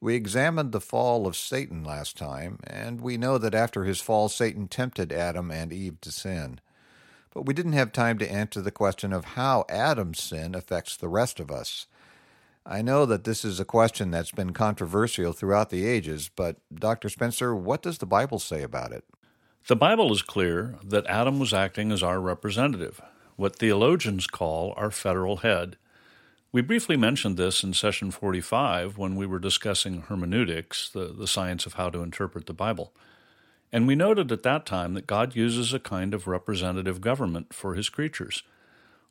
We examined the fall of Satan last time, and we know that after his fall, Satan tempted Adam and Eve to sin. But we didn't have time to answer the question of how Adam's sin affects the rest of us. I know that this is a question that's been controversial throughout the ages, but Dr. Spencer, what does the Bible say about it? The Bible is clear that Adam was acting as our representative, what theologians call our federal head. We briefly mentioned this in session 45 when we were discussing hermeneutics, the, the science of how to interpret the Bible. And we noted at that time that God uses a kind of representative government for his creatures.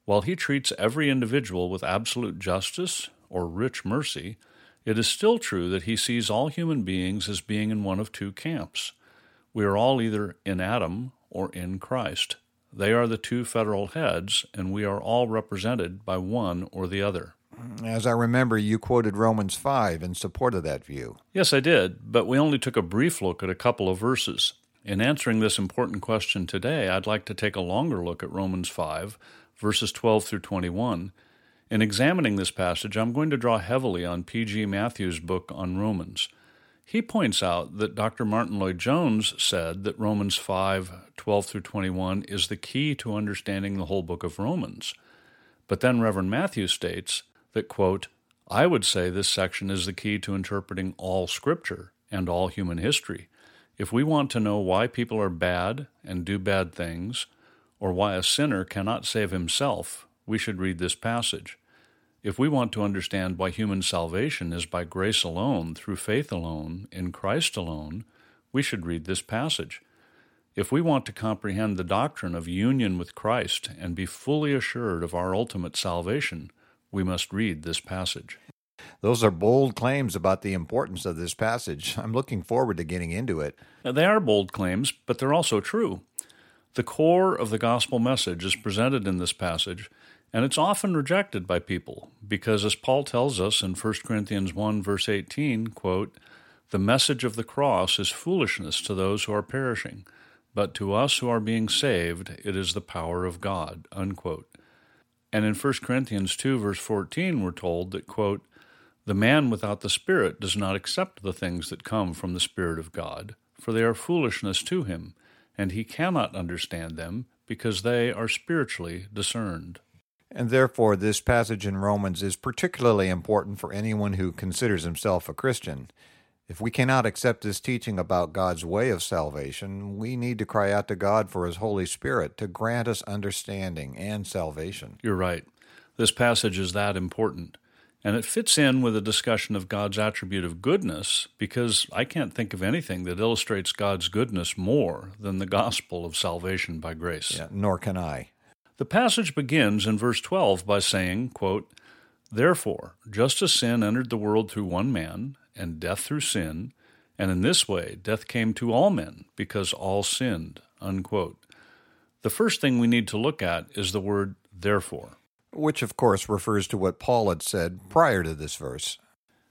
While he treats every individual with absolute justice or rich mercy, it is still true that he sees all human beings as being in one of two camps. We are all either in Adam or in Christ. They are the two federal heads, and we are all represented by one or the other. As I remember, you quoted Romans 5 in support of that view. Yes, I did, but we only took a brief look at a couple of verses. In answering this important question today, I'd like to take a longer look at Romans 5, verses 12 through 21. In examining this passage, I'm going to draw heavily on P.G. Matthew's book on Romans. He points out that Dr. Martyn Lloyd-Jones said that Romans 5 12 through 21 is the key to understanding the whole book of Romans. But then Reverend Matthew states that, quote, I would say this section is the key to interpreting all Scripture and all human history. If we want to know why people are bad and do bad things, or why a sinner cannot save himself, we should read this passage. If we want to understand why human salvation is by grace alone, through faith alone, in Christ alone, we should read this passage. If we want to comprehend the doctrine of union with Christ and be fully assured of our ultimate salvation, we must read this passage. Those are bold claims about the importance of this passage. I'm looking forward to getting into it. Now, they are bold claims, but they're also true. The core of the gospel message is presented in this passage, and it's often rejected by people because, as Paul tells us in 1 Corinthians 1, verse 18, quote, the message of the cross is foolishness to those who are perishing, but to us who are being saved, it is the power of God. Unquote. And in 1 Corinthians 2, verse 14, we're told that, quote, the man without the Spirit does not accept the things that come from the Spirit of God, for they are foolishness to him, and he cannot understand them because they are spiritually discerned. And therefore, this passage in Romans is particularly important for anyone who considers himself a Christian. If we cannot accept this teaching about God's way of salvation, we need to cry out to God for His Holy Spirit to grant us understanding and salvation. You're right. This passage is that important. And it fits in with a discussion of God's attribute of goodness because I can't think of anything that illustrates God's goodness more than the gospel of salvation by grace. Yeah, nor can I. The passage begins in verse 12 by saying, quote, Therefore, just as sin entered the world through one man, and death through sin, and in this way death came to all men, because all sinned. Unquote. The first thing we need to look at is the word therefore. Which, of course, refers to what Paul had said prior to this verse.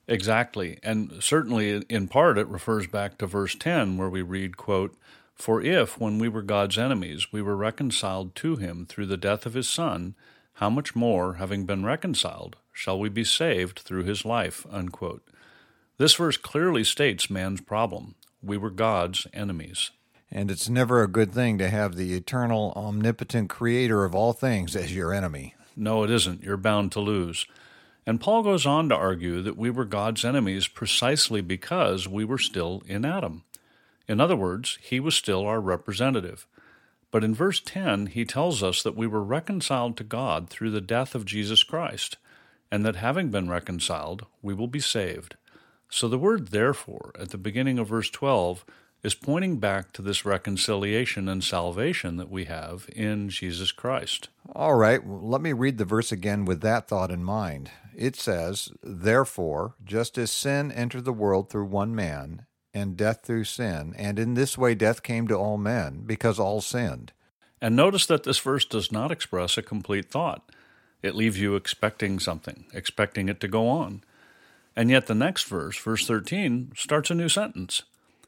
Exactly. And certainly, in part, it refers back to verse 10, where we read, quote, for if, when we were God's enemies, we were reconciled to him through the death of his Son, how much more, having been reconciled, shall we be saved through his life? Unquote. This verse clearly states man's problem. We were God's enemies. And it's never a good thing to have the eternal, omnipotent creator of all things as your enemy. No, it isn't. You're bound to lose. And Paul goes on to argue that we were God's enemies precisely because we were still in Adam. In other words, he was still our representative. But in verse 10, he tells us that we were reconciled to God through the death of Jesus Christ, and that having been reconciled, we will be saved. So the word therefore at the beginning of verse 12 is pointing back to this reconciliation and salvation that we have in Jesus Christ. All right, let me read the verse again with that thought in mind. It says, Therefore, just as sin entered the world through one man, and death through sin, and in this way death came to all men, because all sinned. And notice that this verse does not express a complete thought. It leaves you expecting something, expecting it to go on. And yet the next verse, verse 13, starts a new sentence.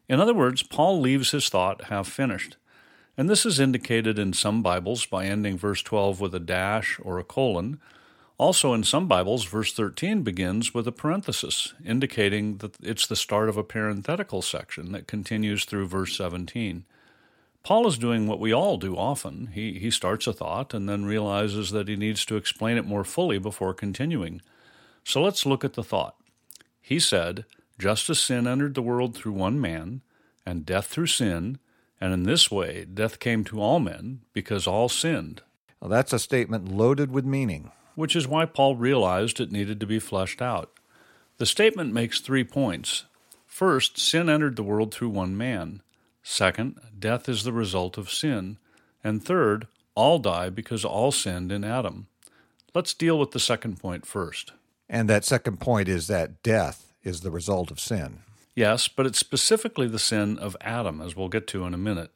In other words, Paul leaves his thought half finished. And this is indicated in some Bibles by ending verse 12 with a dash or a colon. Also, in some Bibles, verse 13 begins with a parenthesis, indicating that it's the start of a parenthetical section that continues through verse 17. Paul is doing what we all do often. He, he starts a thought and then realizes that he needs to explain it more fully before continuing. So let's look at the thought. He said, Just as sin entered the world through one man, and death through sin, and in this way death came to all men, because all sinned. Well, that's a statement loaded with meaning. Which is why Paul realized it needed to be fleshed out. The statement makes three points. First, sin entered the world through one man. Second, death is the result of sin. And third, all die because all sinned in Adam. Let's deal with the second point first. And that second point is that death is the result of sin. Yes, but it's specifically the sin of Adam, as we'll get to in a minute.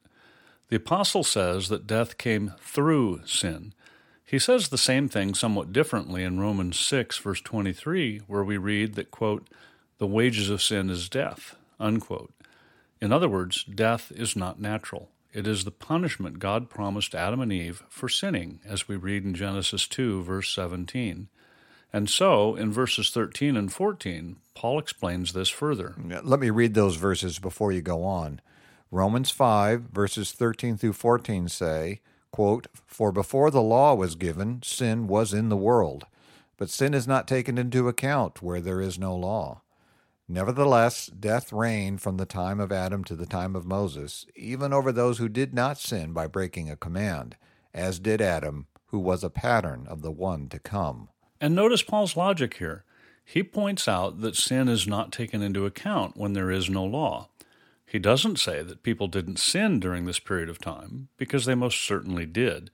The apostle says that death came through sin. He says the same thing somewhat differently in Romans 6, verse 23, where we read that, quote, the wages of sin is death, unquote. In other words, death is not natural. It is the punishment God promised Adam and Eve for sinning, as we read in Genesis 2, verse 17. And so, in verses 13 and 14, Paul explains this further. Let me read those verses before you go on. Romans 5, verses 13 through 14 say, quote, For before the law was given, sin was in the world, but sin is not taken into account where there is no law. Nevertheless, death reigned from the time of Adam to the time of Moses, even over those who did not sin by breaking a command, as did Adam, who was a pattern of the one to come. And notice Paul's logic here. He points out that sin is not taken into account when there is no law. He doesn't say that people didn't sin during this period of time, because they most certainly did.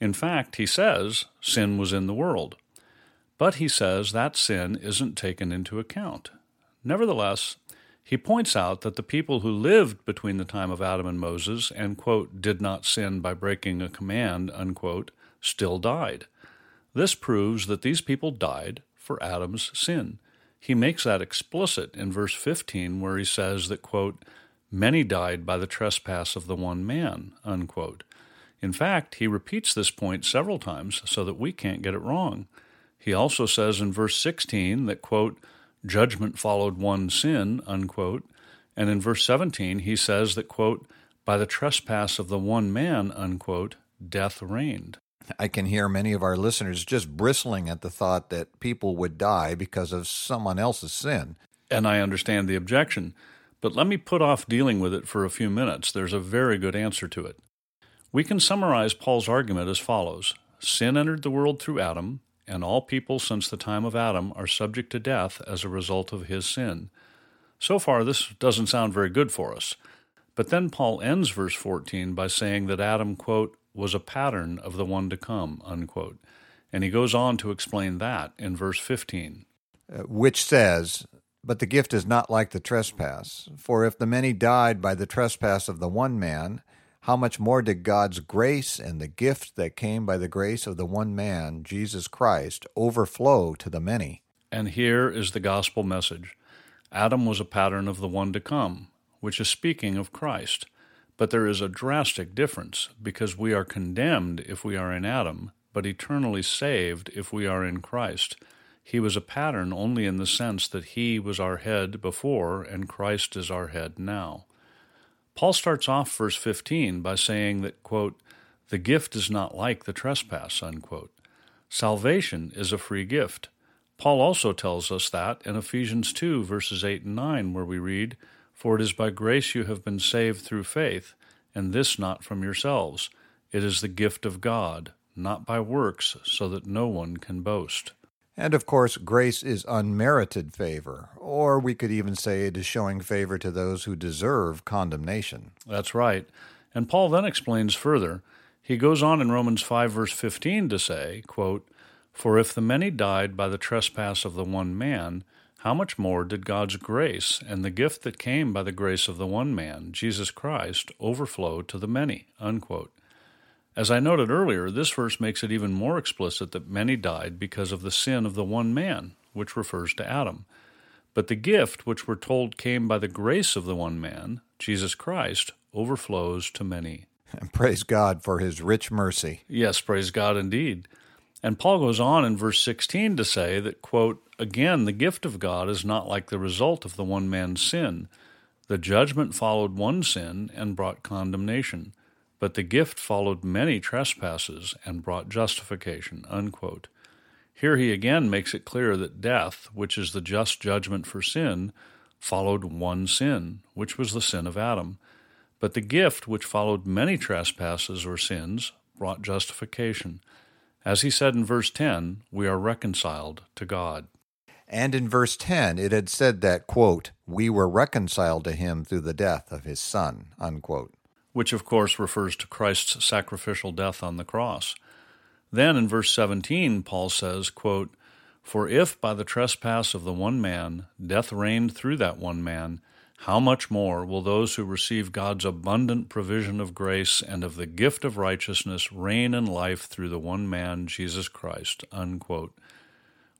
In fact, he says sin was in the world. But he says that sin isn't taken into account. Nevertheless, he points out that the people who lived between the time of Adam and Moses and, quote, did not sin by breaking a command, unquote, still died. This proves that these people died for Adam's sin. He makes that explicit in verse 15, where he says that, quote, many died by the trespass of the one man, unquote. In fact, he repeats this point several times so that we can't get it wrong. He also says in verse 16 that, quote, judgment followed one sin, unquote. And in verse 17, he says that, quote, by the trespass of the one man, unquote, death reigned. I can hear many of our listeners just bristling at the thought that people would die because of someone else's sin. And I understand the objection, but let me put off dealing with it for a few minutes. There's a very good answer to it. We can summarize Paul's argument as follows Sin entered the world through Adam, and all people since the time of Adam are subject to death as a result of his sin. So far, this doesn't sound very good for us. But then Paul ends verse 14 by saying that Adam, quote, was a pattern of the one to come, unquote. And he goes on to explain that in verse 15. Uh, which says, But the gift is not like the trespass. For if the many died by the trespass of the one man, how much more did God's grace and the gift that came by the grace of the one man, Jesus Christ, overflow to the many? And here is the gospel message Adam was a pattern of the one to come, which is speaking of Christ. But there is a drastic difference because we are condemned if we are in Adam, but eternally saved if we are in Christ. He was a pattern only in the sense that he was our head before and Christ is our head now. Paul starts off verse 15 by saying that, quote, the gift is not like the trespass, unquote. Salvation is a free gift. Paul also tells us that in Ephesians 2, verses 8 and 9, where we read, For it is by grace you have been saved through faith, and this not from yourselves. It is the gift of God, not by works, so that no one can boast. And of course, grace is unmerited favor, or we could even say it is showing favor to those who deserve condemnation. That's right. And Paul then explains further. He goes on in Romans 5, verse 15 to say, quote, For if the many died by the trespass of the one man, how much more did God's grace and the gift that came by the grace of the one man, Jesus Christ, overflow to the many? Unquote. As I noted earlier, this verse makes it even more explicit that many died because of the sin of the one man, which refers to Adam. But the gift, which we're told came by the grace of the one man, Jesus Christ, overflows to many. And praise God for his rich mercy. Yes, praise God indeed. And Paul goes on in verse 16 to say that, quote, Again, the gift of God is not like the result of the one man's sin. The judgment followed one sin and brought condemnation, but the gift followed many trespasses and brought justification. Unquote. Here he again makes it clear that death, which is the just judgment for sin, followed one sin, which was the sin of Adam. But the gift, which followed many trespasses or sins, brought justification. As he said in verse 10, we are reconciled to God. And in verse 10, it had said that, quote, we were reconciled to him through the death of his son, unquote. Which, of course, refers to Christ's sacrificial death on the cross. Then in verse 17, Paul says, quote, For if by the trespass of the one man death reigned through that one man, how much more will those who receive God's abundant provision of grace and of the gift of righteousness reign in life through the one man, Jesus Christ? Unquote.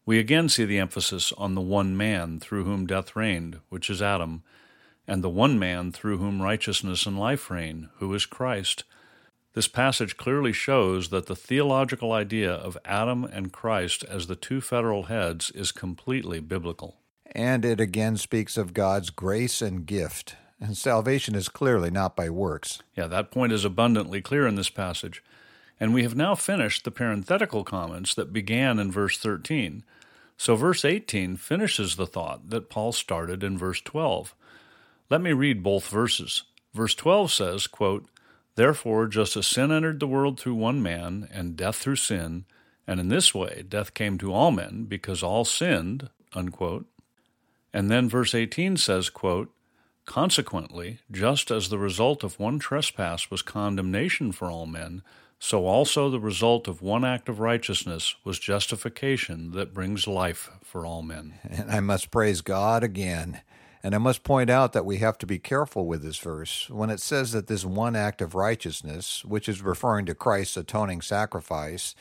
We again see the emphasis on the one man through whom death reigned, which is Adam, and the one man through whom righteousness and life reign, who is Christ. This passage clearly shows that the theological idea of Adam and Christ as the two federal heads is completely biblical. And it again speaks of God's grace and gift. And salvation is clearly not by works. Yeah, that point is abundantly clear in this passage. And we have now finished the parenthetical comments that began in verse 13. So verse 18 finishes the thought that Paul started in verse 12. Let me read both verses. Verse 12 says, quote, Therefore, just as sin entered the world through one man, and death through sin, and in this way death came to all men because all sinned, unquote, and then verse 18 says, quote, Consequently, just as the result of one trespass was condemnation for all men, so also the result of one act of righteousness was justification that brings life for all men. And I must praise God again. And I must point out that we have to be careful with this verse. When it says that this one act of righteousness, which is referring to Christ's atoning sacrifice,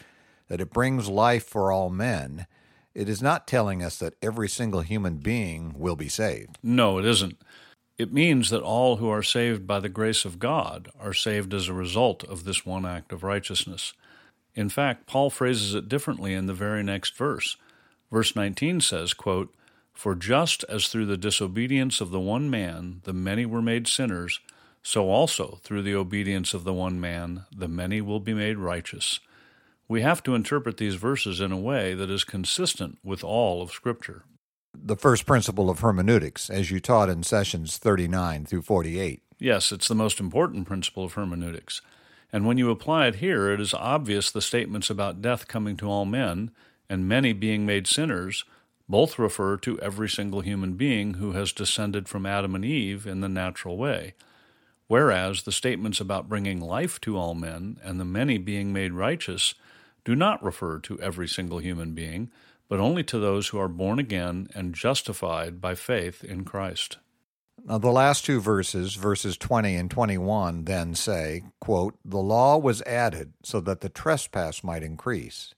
that it brings life for all men, it is not telling us that every single human being will be saved. No, it isn't. It means that all who are saved by the grace of God are saved as a result of this one act of righteousness. In fact, Paul phrases it differently in the very next verse. Verse 19 says, quote, For just as through the disobedience of the one man the many were made sinners, so also through the obedience of the one man the many will be made righteous. We have to interpret these verses in a way that is consistent with all of Scripture. The first principle of hermeneutics, as you taught in sessions 39 through 48. Yes, it's the most important principle of hermeneutics. And when you apply it here, it is obvious the statements about death coming to all men and many being made sinners both refer to every single human being who has descended from Adam and Eve in the natural way. Whereas the statements about bringing life to all men and the many being made righteous do not refer to every single human being, but only to those who are born again and justified by faith in Christ. Now, the last two verses, verses 20 and 21, then say, quote, The law was added so that the trespass might increase.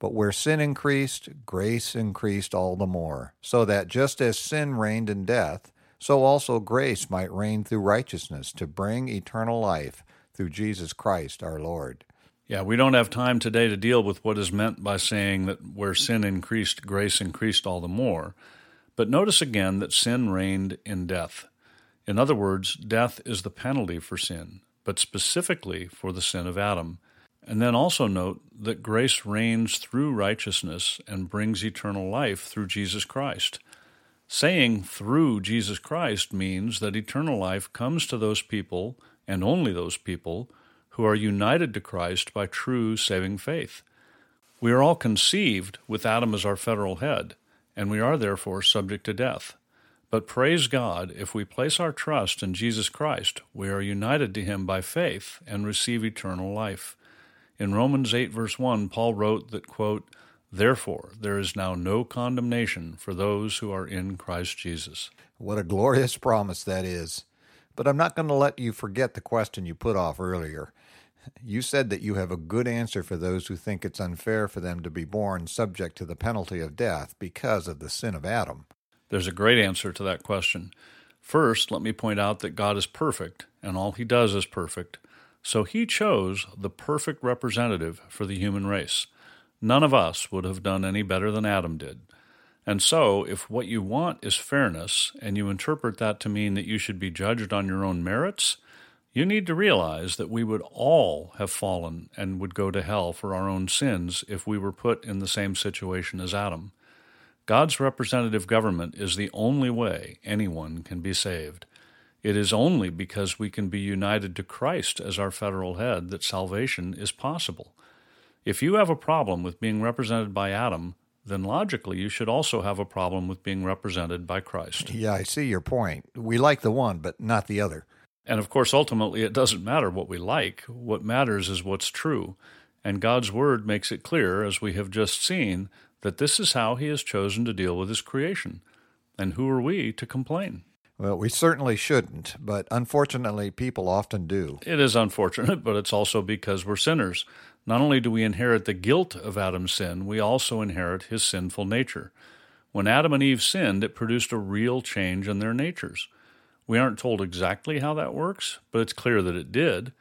But where sin increased, grace increased all the more, so that just as sin reigned in death, so also grace might reign through righteousness to bring eternal life through Jesus Christ our Lord. Yeah, we don't have time today to deal with what is meant by saying that where sin increased, grace increased all the more. But notice again that sin reigned in death. In other words, death is the penalty for sin, but specifically for the sin of Adam. And then also note that grace reigns through righteousness and brings eternal life through Jesus Christ. Saying through Jesus Christ means that eternal life comes to those people, and only those people, who are united to Christ by true saving faith. We are all conceived with Adam as our federal head, and we are therefore subject to death. But praise God, if we place our trust in Jesus Christ, we are united to him by faith and receive eternal life. In Romans 8, verse 1, Paul wrote that, quote, Therefore, there is now no condemnation for those who are in Christ Jesus. What a glorious promise that is. But I'm not going to let you forget the question you put off earlier. You said that you have a good answer for those who think it's unfair for them to be born subject to the penalty of death because of the sin of Adam. There's a great answer to that question. First, let me point out that God is perfect, and all he does is perfect. So he chose the perfect representative for the human race. None of us would have done any better than Adam did. And so, if what you want is fairness, and you interpret that to mean that you should be judged on your own merits, you need to realize that we would all have fallen and would go to hell for our own sins if we were put in the same situation as Adam. God's representative government is the only way anyone can be saved. It is only because we can be united to Christ as our federal head that salvation is possible. If you have a problem with being represented by Adam, then logically you should also have a problem with being represented by Christ. Yeah, I see your point. We like the one, but not the other. And of course, ultimately, it doesn't matter what we like. What matters is what's true. And God's Word makes it clear, as we have just seen, that this is how He has chosen to deal with His creation. And who are we to complain? Well, we certainly shouldn't, but unfortunately, people often do. It is unfortunate, but it's also because we're sinners. Not only do we inherit the guilt of Adam's sin, we also inherit his sinful nature. When Adam and Eve sinned, it produced a real change in their natures. We aren't told exactly how that works, but it's clear that it did.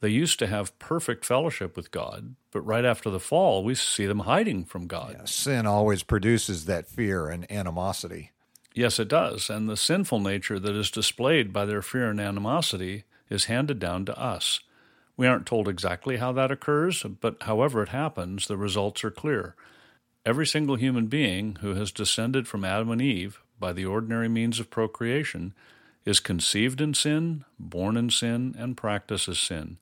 They used to have perfect fellowship with God, but right after the fall, we see them hiding from God. Yeah, sin always produces that fear and animosity. Yes, it does. And the sinful nature that is displayed by their fear and animosity is handed down to us. We aren't told exactly how that occurs, but however it happens, the results are clear. Every single human being who has descended from Adam and Eve by the ordinary means of procreation is conceived in sin, born in sin, and practices sin.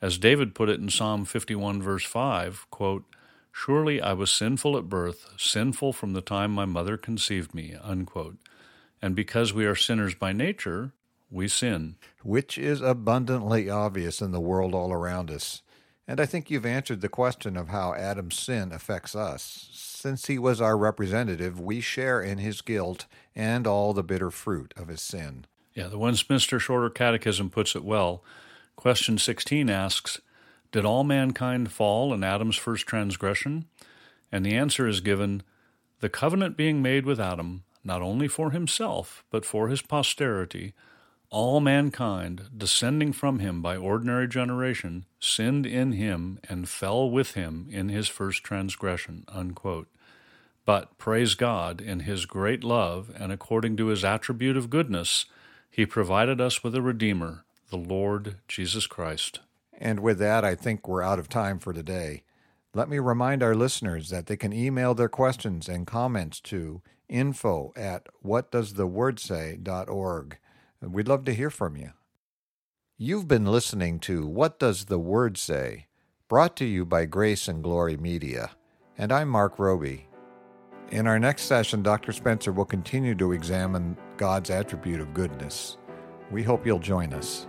As David put it in Psalm 51, verse 5, quote, Surely I was sinful at birth, sinful from the time my mother conceived me. Unquote. And because we are sinners by nature, we sin. Which is abundantly obvious in the world all around us. And I think you've answered the question of how Adam's sin affects us. Since he was our representative, we share in his guilt and all the bitter fruit of his sin. Yeah, the Westminster Shorter Catechism puts it well. Question 16 asks, Did all mankind fall in Adam's first transgression? And the answer is given, The covenant being made with Adam, not only for himself, but for his posterity, all mankind, descending from him by ordinary generation, sinned in him and fell with him in his first transgression. Unquote. But praise God, in his great love and according to his attribute of goodness, he provided us with a Redeemer, the Lord Jesus Christ. And with that, I think we're out of time for today. Let me remind our listeners that they can email their questions and comments to info at whatdoesthewordsay.org. We'd love to hear from you. You've been listening to What Does the Word Say? brought to you by Grace and Glory Media. And I'm Marc Roby. In our next session, Dr. Spencer will continue to examine God's attribute of goodness. We hope you'll join us.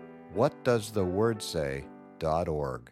whatdoesthewordsay.org.